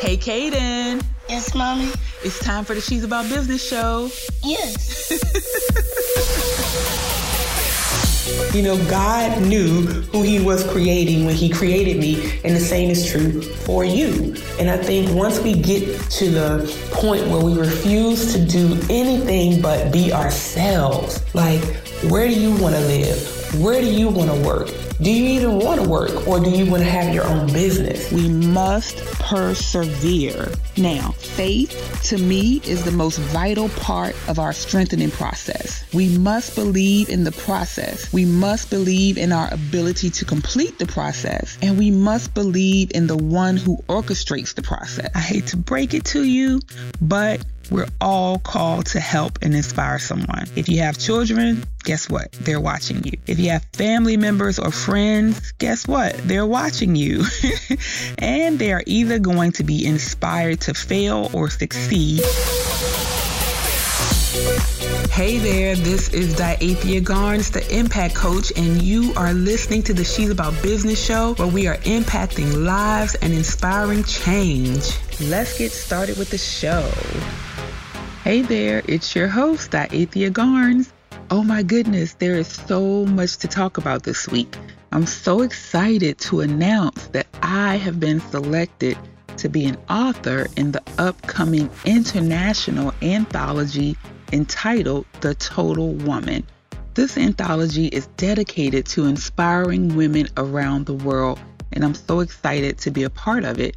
Hey, Kaden. Yes, mommy. It's time for the She's About Business show. Yes. You know, God knew who He was creating when He created me, and the same is true for you. And I think once we get to the point where we refuse to do anything but be ourselves, like, where do you want to live? Where do you want to work? Do you even want to work or do you want to have your own business? We must persevere. Now, faith to me is the most vital part of our strengthening process. We must believe in the process. We must believe in our ability to complete the process. And we must believe in the one who orchestrates the process. I hate to break it to you, but we're all called to help and inspire someone. If you have children, guess what? They're watching you. If you have family members or friends, guess what? They're watching you. and they are either going to be inspired to fail or succeed. Hey there, this is Diathea Garnes, the Impact Coach, and you are listening to the She's About Business show where we are impacting lives and inspiring change. Let's get started with the show. Hey there, it's your host, Diathea Garnes. Oh my goodness, there is so much to talk about this week. I'm so excited to announce that I have been selected to be an author in the upcoming international anthology entitled The Total Woman. This anthology is dedicated to inspiring women around the world, and I'm so excited to be a part of it.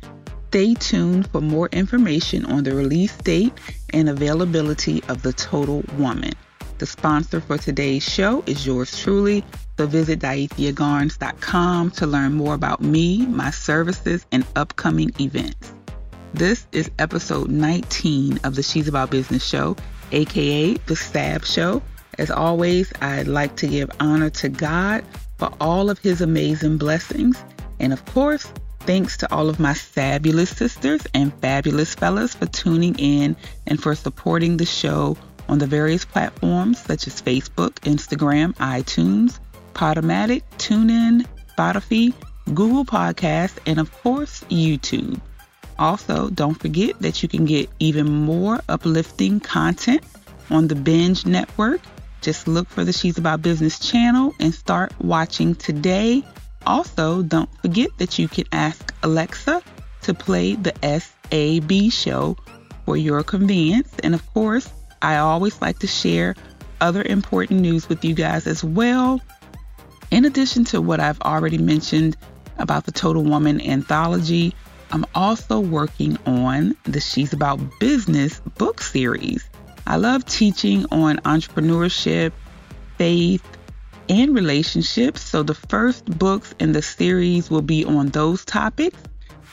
Stay tuned for more information on the release date and availability of The Total Woman. The sponsor for today's show is yours truly, so visit diatheagarnes.com to learn more about me, my services, and upcoming events. This is episode 19 of the She's About Business show, aka The Stab Show. As always, I'd like to give honor to God for all of his amazing blessings, and of course, Thanks to all of my fabulous sisters and fabulous fellas for tuning in and for supporting the show on the various platforms such as Facebook, Instagram, iTunes, Podomatic, TuneIn, Spotify, Google Podcasts, and of course, YouTube. Also, don't forget that you can get even more uplifting content on the Binge Network. Just look for the She's About Business channel and start watching today also, don't forget that you can ask Alexa to play the SAB show for your convenience. And of course, I always like to share other important news with you guys as well. In addition to what I've already mentioned about the Total Woman anthology, I'm also working on the She's About Business book series. I love teaching on entrepreneurship, faith, and relationships. So the first books in the series will be on those topics.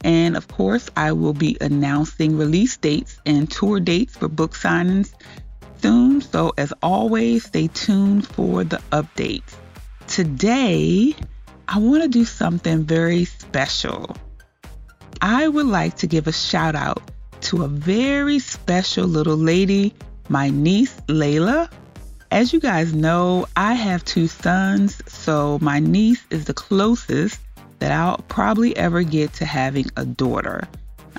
And of course, I will be announcing release dates and tour dates for book signings soon. So as always, stay tuned for the updates. Today, I want to do something very special. I would like to give a shout out to a very special little lady, my niece Layla, as you guys know, I have two sons, so my niece is the closest that I'll probably ever get to having a daughter.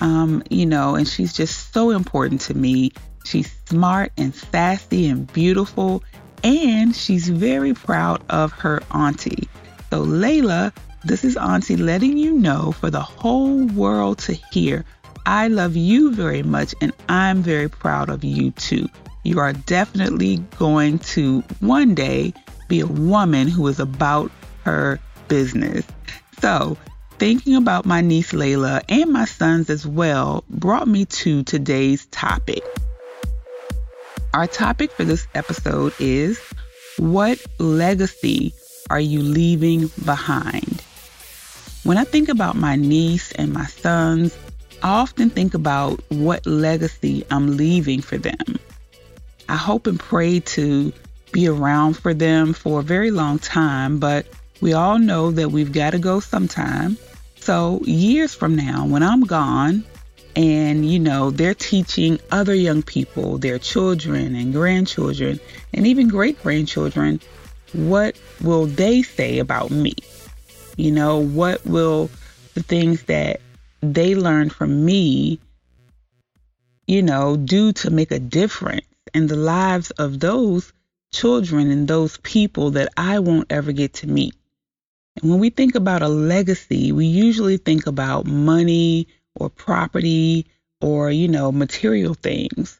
Um, you know, and she's just so important to me. She's smart and sassy and beautiful, and she's very proud of her auntie. So, Layla, this is Auntie letting you know for the whole world to hear. I love you very much, and I'm very proud of you too you are definitely going to one day be a woman who is about her business. So, thinking about my niece Layla and my sons as well brought me to today's topic. Our topic for this episode is What legacy are you leaving behind? When I think about my niece and my sons, I often think about what legacy I'm leaving for them. I hope and pray to be around for them for a very long time, but we all know that we've got to go sometime. So, years from now, when I'm gone, and you know, they're teaching other young people, their children and grandchildren, and even great grandchildren, what will they say about me? You know, what will the things that they learn from me, you know, do to make a difference in the lives of those children and those people that I won't ever get to meet. And when we think about a legacy, we usually think about money or property or, you know, material things.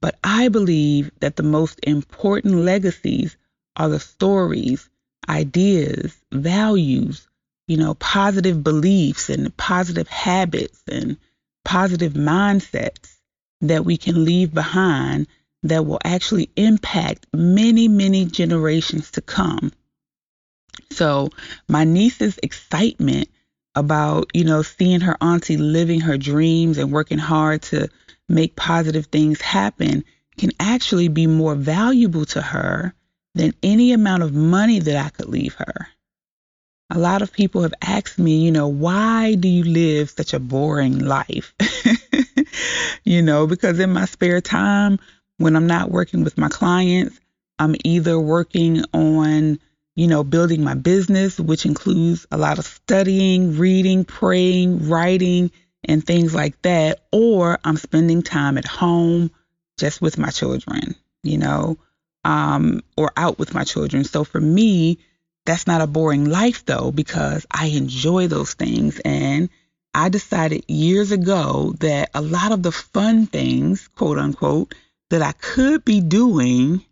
But I believe that the most important legacies are the stories, ideas, values, you know, positive beliefs and positive habits and positive mindsets that we can leave behind that will actually impact many, many generations to come. So, my niece's excitement about, you know, seeing her auntie living her dreams and working hard to make positive things happen can actually be more valuable to her than any amount of money that I could leave her. A lot of people have asked me, you know, why do you live such a boring life? you know, because in my spare time, when I'm not working with my clients, I'm either working on, you know, building my business, which includes a lot of studying, reading, praying, writing, and things like that, or I'm spending time at home just with my children, you know, um, or out with my children. So for me, that's not a boring life though, because I enjoy those things. And I decided years ago that a lot of the fun things, quote unquote, that I could be doing,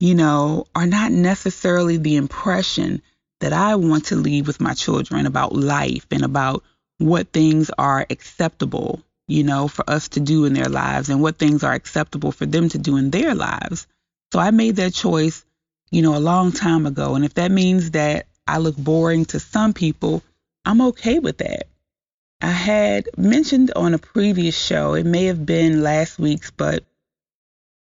you know, are not necessarily the impression that I want to leave with my children about life and about what things are acceptable, you know, for us to do in their lives and what things are acceptable for them to do in their lives. So I made that choice, you know, a long time ago. And if that means that I look boring to some people, I'm okay with that. I had mentioned on a previous show, it may have been last week's, but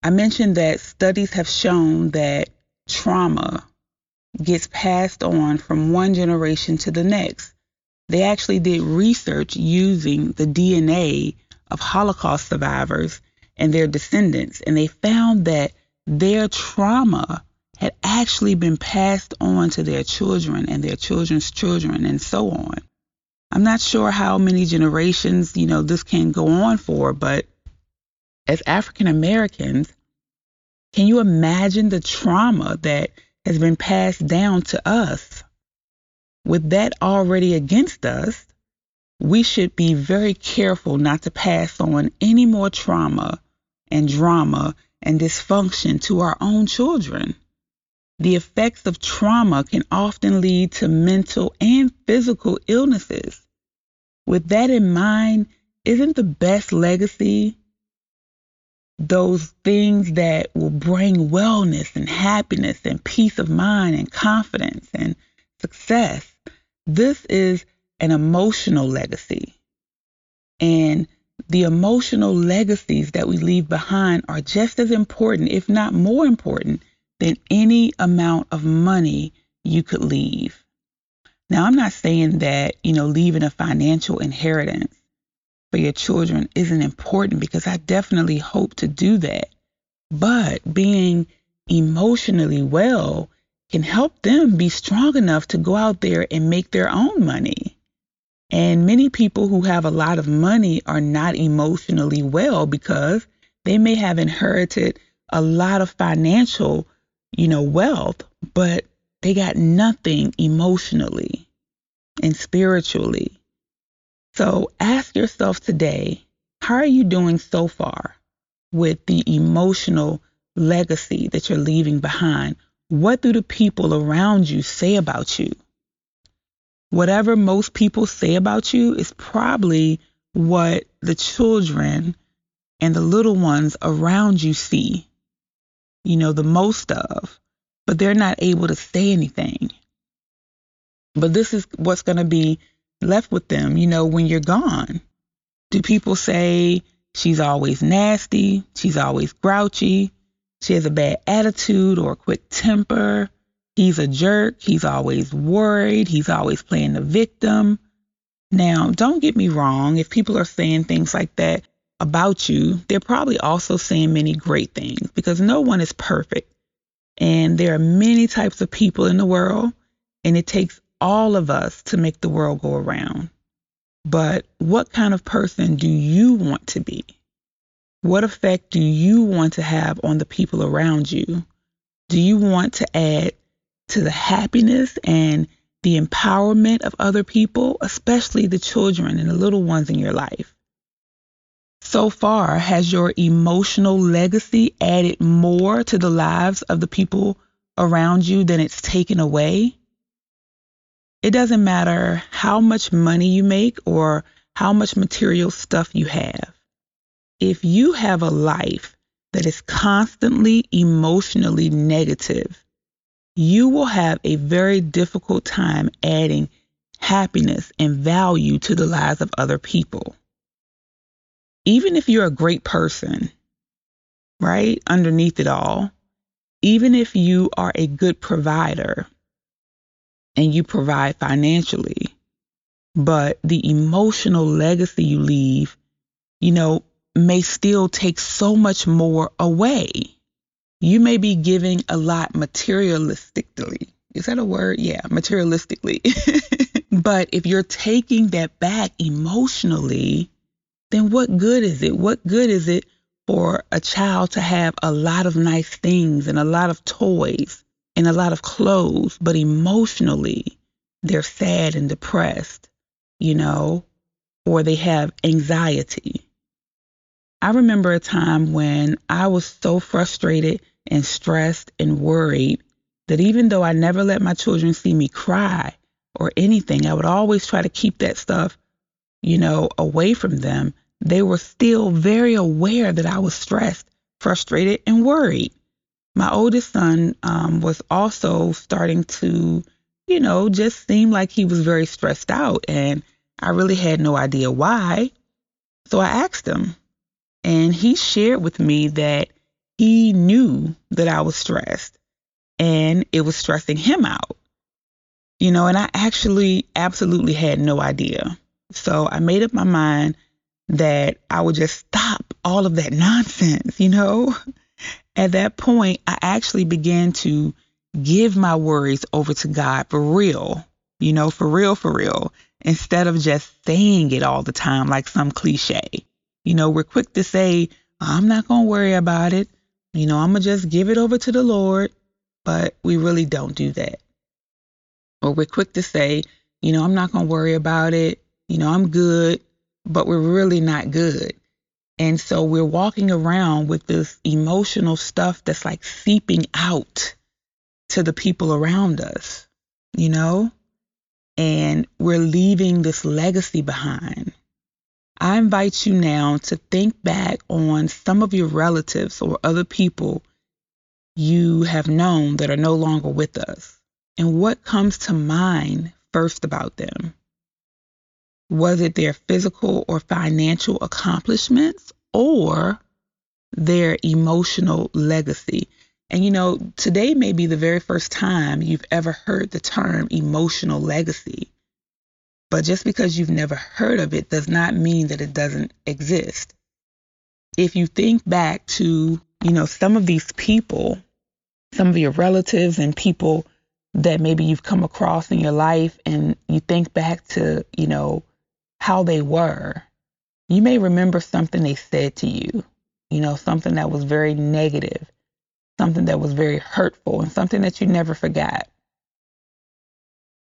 I mentioned that studies have shown that trauma gets passed on from one generation to the next. They actually did research using the DNA of Holocaust survivors and their descendants, and they found that their trauma had actually been passed on to their children and their children's children and so on. I'm not sure how many generations, you know, this can go on for, but as African Americans, can you imagine the trauma that has been passed down to us? With that already against us, we should be very careful not to pass on any more trauma and drama and dysfunction to our own children. The effects of trauma can often lead to mental and physical illnesses. With that in mind, isn't the best legacy those things that will bring wellness and happiness and peace of mind and confidence and success. This is an emotional legacy. And the emotional legacies that we leave behind are just as important, if not more important, than any amount of money you could leave. Now, I'm not saying that, you know, leaving a financial inheritance for your children isn't important because I definitely hope to do that. But being emotionally well can help them be strong enough to go out there and make their own money. And many people who have a lot of money are not emotionally well because they may have inherited a lot of financial, you know, wealth, but they got nothing emotionally and spiritually so ask yourself today how are you doing so far with the emotional legacy that you're leaving behind? What do the people around you say about you? Whatever most people say about you is probably what the children and the little ones around you see, you know, the most of, but they're not able to say anything. But this is what's going to be left with them, you know, when you're gone? Do people say she's always nasty, she's always grouchy, she has a bad attitude or a quick temper, he's a jerk, he's always worried, he's always playing the victim? Now, don't get me wrong, if people are saying things like that about you, they're probably also saying many great things because no one is perfect. And there are many types of people in the world, and it takes all of us to make the world go around. but what kind of person do you want to be? What effect do you want to have on the people around you? Do you want to add to the happiness and the empowerment of other people, especially the children and the little ones in your life? So far, has your emotional legacy added more to the lives of the people around you than it's taken away? It doesn't matter how much money you make or how much material stuff you have. If you have a life that is constantly emotionally negative, you will have a very difficult time adding happiness and value to the lives of other people even if you're a great person, right? Underneath it all, even if you are a good provider and you provide financially, but the emotional legacy you leave, you know, may still take so much more away. You may be giving a lot materialistically. Is that a word? Yeah, materialistically. but if you're taking that back emotionally, then what good is it? What good is it for a child to have a lot of nice things and a lot of toys and a lot of clothes, but emotionally they're sad and depressed, you know, or they have anxiety? I remember a time when I was so frustrated and stressed and worried that even though I never let my children see me cry or anything, I would always try to keep that stuff you know, away from them, they were still very aware that I was stressed, frustrated, and worried. My oldest son um, was also starting to, you know, just seem like he was very stressed out, and I really had no idea why. So I asked him, and he shared with me that he knew that I was stressed and it was stressing him out. You know, and I actually absolutely had no idea. So I made up my mind that I would just stop all of that nonsense, you know? At that point, I actually began to give my worries over to God for real, you know, for real, for real, instead of just saying it all the time like some cliche. You know, we're quick to say, I'm not going to worry about it. You know, I'm going to just give it over to the Lord. But we really don't do that. Or we're quick to say, you know, I'm not going to worry about it you know, I'm good, but we're really not good. And so we're walking around with this emotional stuff that's like seeping out to the people around us, you know? And we're leaving this legacy behind. I invite you now to think back on some of your relatives or other people you have known that are no longer with us and what comes to mind first about them. Was it their physical or financial accomplishments or their emotional legacy? And you know, today may be the very first time you've ever heard the term emotional legacy. But just because you've never heard of it does not mean that it doesn't exist. If you think back to, you know, some of these people, some of your relatives and people that maybe you've come across in your life and you think back to, you know, how they were. You may remember something they said to you, you know, something that was very negative, something that was very hurtful, and something that you never forgot.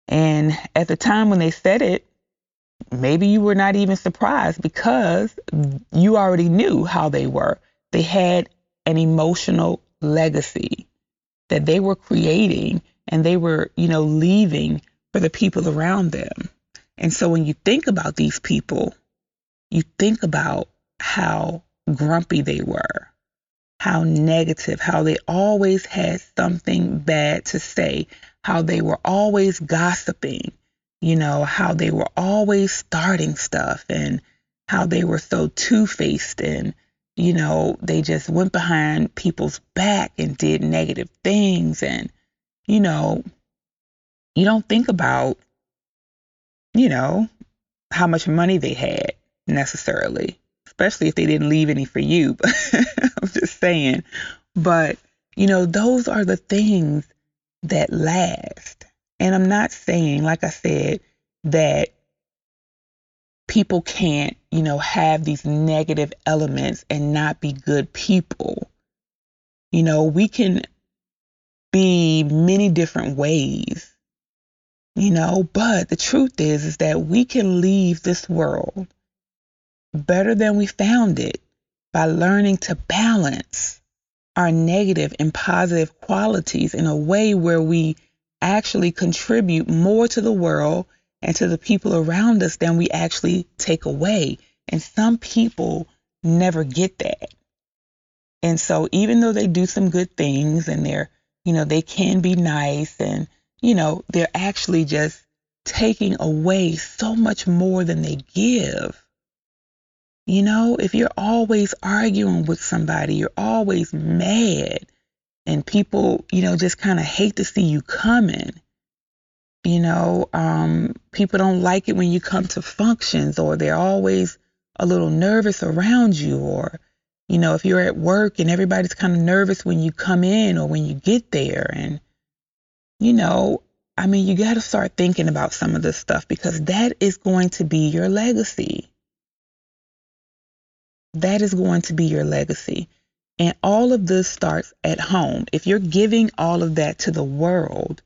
And at the time when they said it, maybe you were not even surprised because you already knew how they were. They had an emotional legacy that they were creating and they were, you know, leaving for the people around them. And so when you think about these people, you think about how grumpy they were, how negative, how they always had something bad to say, how they were always gossiping, you know, how they were always starting stuff and how they were so two faced and, you know, they just went behind people's back and did negative things. And, you know, you don't think about you know, how much money they had necessarily, especially if they didn't leave any for you. I'm just saying. But, you know, those are the things that last. And I'm not saying, like I said, that people can't, you know, have these negative elements and not be good people. You know, we can be many different ways, you know, but the truth is, is that we can leave this world better than we found it by learning to balance our negative and positive qualities in a way where we actually contribute more to the world and to the people around us than we actually take away. And some people never get that. And so even though they do some good things and they're, you know, they can be nice and, you know, they're actually just taking away so much more than they give. You know, if you're always arguing with somebody, you're always mad, and people, you know, just kind of hate to see you coming. You know, um, people don't like it when you come to functions, or they're always a little nervous around you, or, you know, if you're at work and everybody's kind of nervous when you come in or when you get there. And, you know, I mean, you got to start thinking about some of this stuff because that is going to be your legacy. That is going to be your legacy. And all of this starts at home. If you're giving all of that to the world,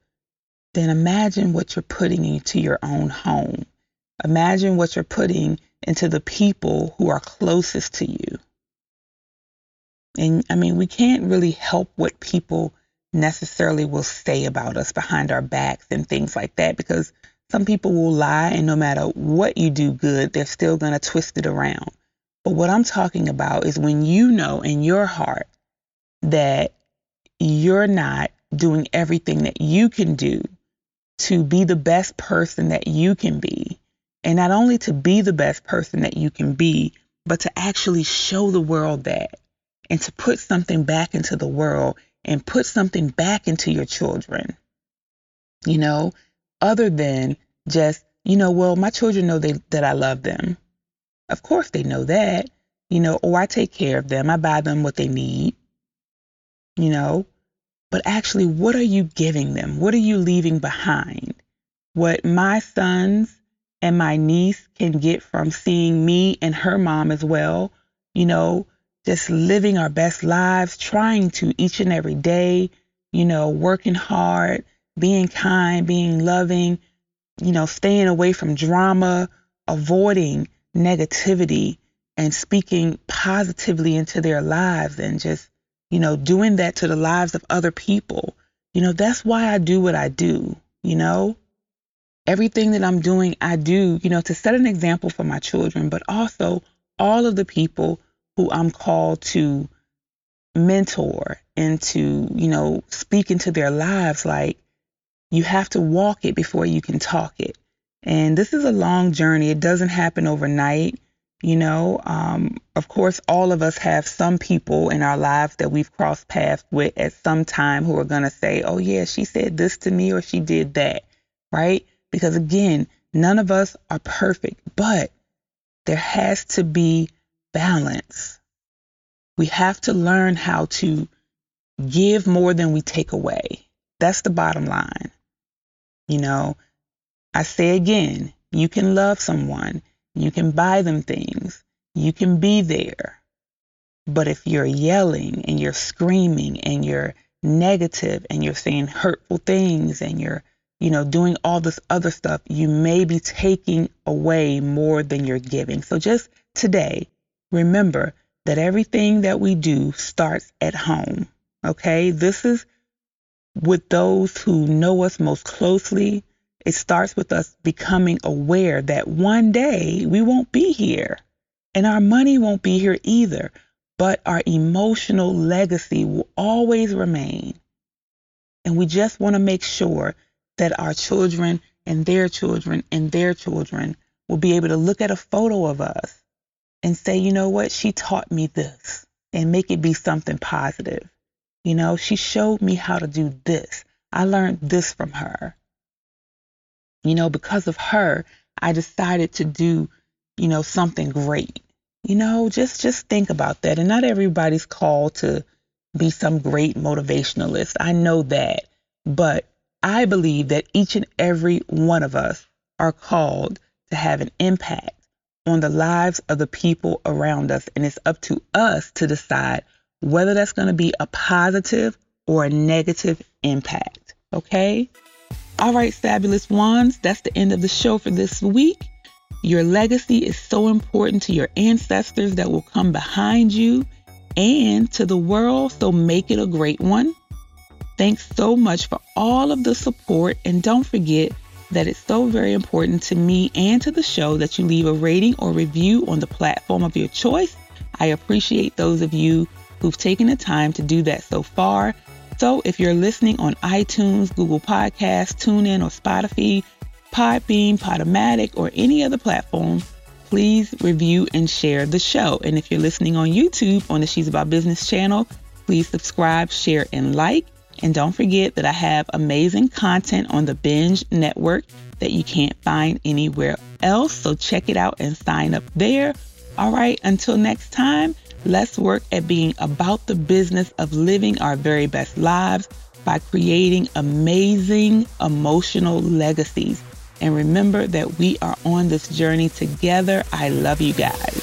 then imagine what you're putting into your own home. Imagine what you're putting into the people who are closest to you. And I mean, we can't really help what people necessarily will say about us behind our backs and things like that because some people will lie, and no matter what you do good, they're still going to twist it around. But what I'm talking about is when you know in your heart that you're not doing everything that you can do to be the best person that you can be. And not only to be the best person that you can be, but to actually show the world that and to put something back into the world and put something back into your children. You know, other than just, you know, well, my children know they, that I love them. Of course, they know that, you know, or I take care of them, I buy them what they need, you know. But actually, what are you giving them? What are you leaving behind? What my sons and my niece can get from seeing me and her mom as well, you know, just living our best lives, trying to each and every day, you know, working hard, being kind, being loving, you know, staying away from drama, avoiding negativity and speaking positively into their lives and just, you know, doing that to the lives of other people. You know, that's why I do what I do, you know? Everything that I'm doing, I do, you know, to set an example for my children, but also all of the people who I'm called to mentor and to, you know, speak into their lives. Like, you have to walk it before you can talk it. And this is a long journey. It doesn't happen overnight. You know, um, of course, all of us have some people in our lives that we've crossed paths with at some time who are going to say, oh, yeah, she said this to me or she did that, right? Because again, none of us are perfect, but there has to be balance. We have to learn how to give more than we take away. That's the bottom line. You know, I say again, you can love someone, you can buy them things, you can be there. But if you're yelling and you're screaming and you're negative and you're saying hurtful things and you're, you know, doing all this other stuff, you may be taking away more than you're giving. So just today, remember that everything that we do starts at home. Okay? This is with those who know us most closely, it starts with us becoming aware that one day we won't be here and our money won't be here either, but our emotional legacy will always remain. And we just want to make sure that our children and their children and their children will be able to look at a photo of us and say, you know what, she taught me this and make it be something positive. You know, she showed me how to do this. I learned this from her you know, because of her, I decided to do, you know, something great. You know, just just think about that. And not everybody's called to be some great motivationalist. I know that. But I believe that each and every one of us are called to have an impact on the lives of the people around us. And it's up to us to decide whether that's going to be a positive or a negative impact. Okay? All right, fabulous ones, that's the end of the show for this week. Your legacy is so important to your ancestors that will come behind you and to the world, so make it a great one. Thanks so much for all of the support, and don't forget that it's so very important to me and to the show that you leave a rating or review on the platform of your choice. I appreciate those of you who've taken the time to do that so far. So if you're listening on iTunes, Google Podcasts, TuneIn, or Spotify, Podbean, Podomatic, or any other platform, please review and share the show. And if you're listening on YouTube on the She's About Business channel, please subscribe, share, and like. And don't forget that I have amazing content on the Binge Network that you can't find anywhere else. So check it out and sign up there. All right, until next time, let's work at being about the business of living our very best lives by creating amazing emotional legacies. And remember that we are on this journey together. I love you guys.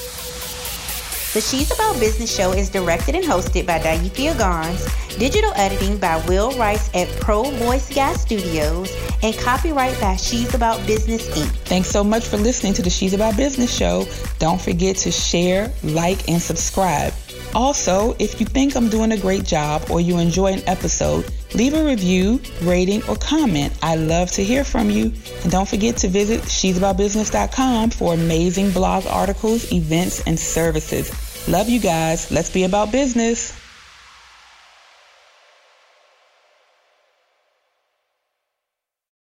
The She's About Business show is directed and hosted by Diathea Garnes, digital editing by Will Rice at Pro Voice Guy Studios, and copyright by She's About Business Inc. Thanks so much for listening to the She's About Business show. Don't forget to share, like, and subscribe. Also, if you think I'm doing a great job or you enjoy an episode, leave a review, rating, or comment. I love to hear from you. And don't forget to visit she'saboutbusiness.com for amazing blog articles, events, and services. Love you guys. Let's be about business.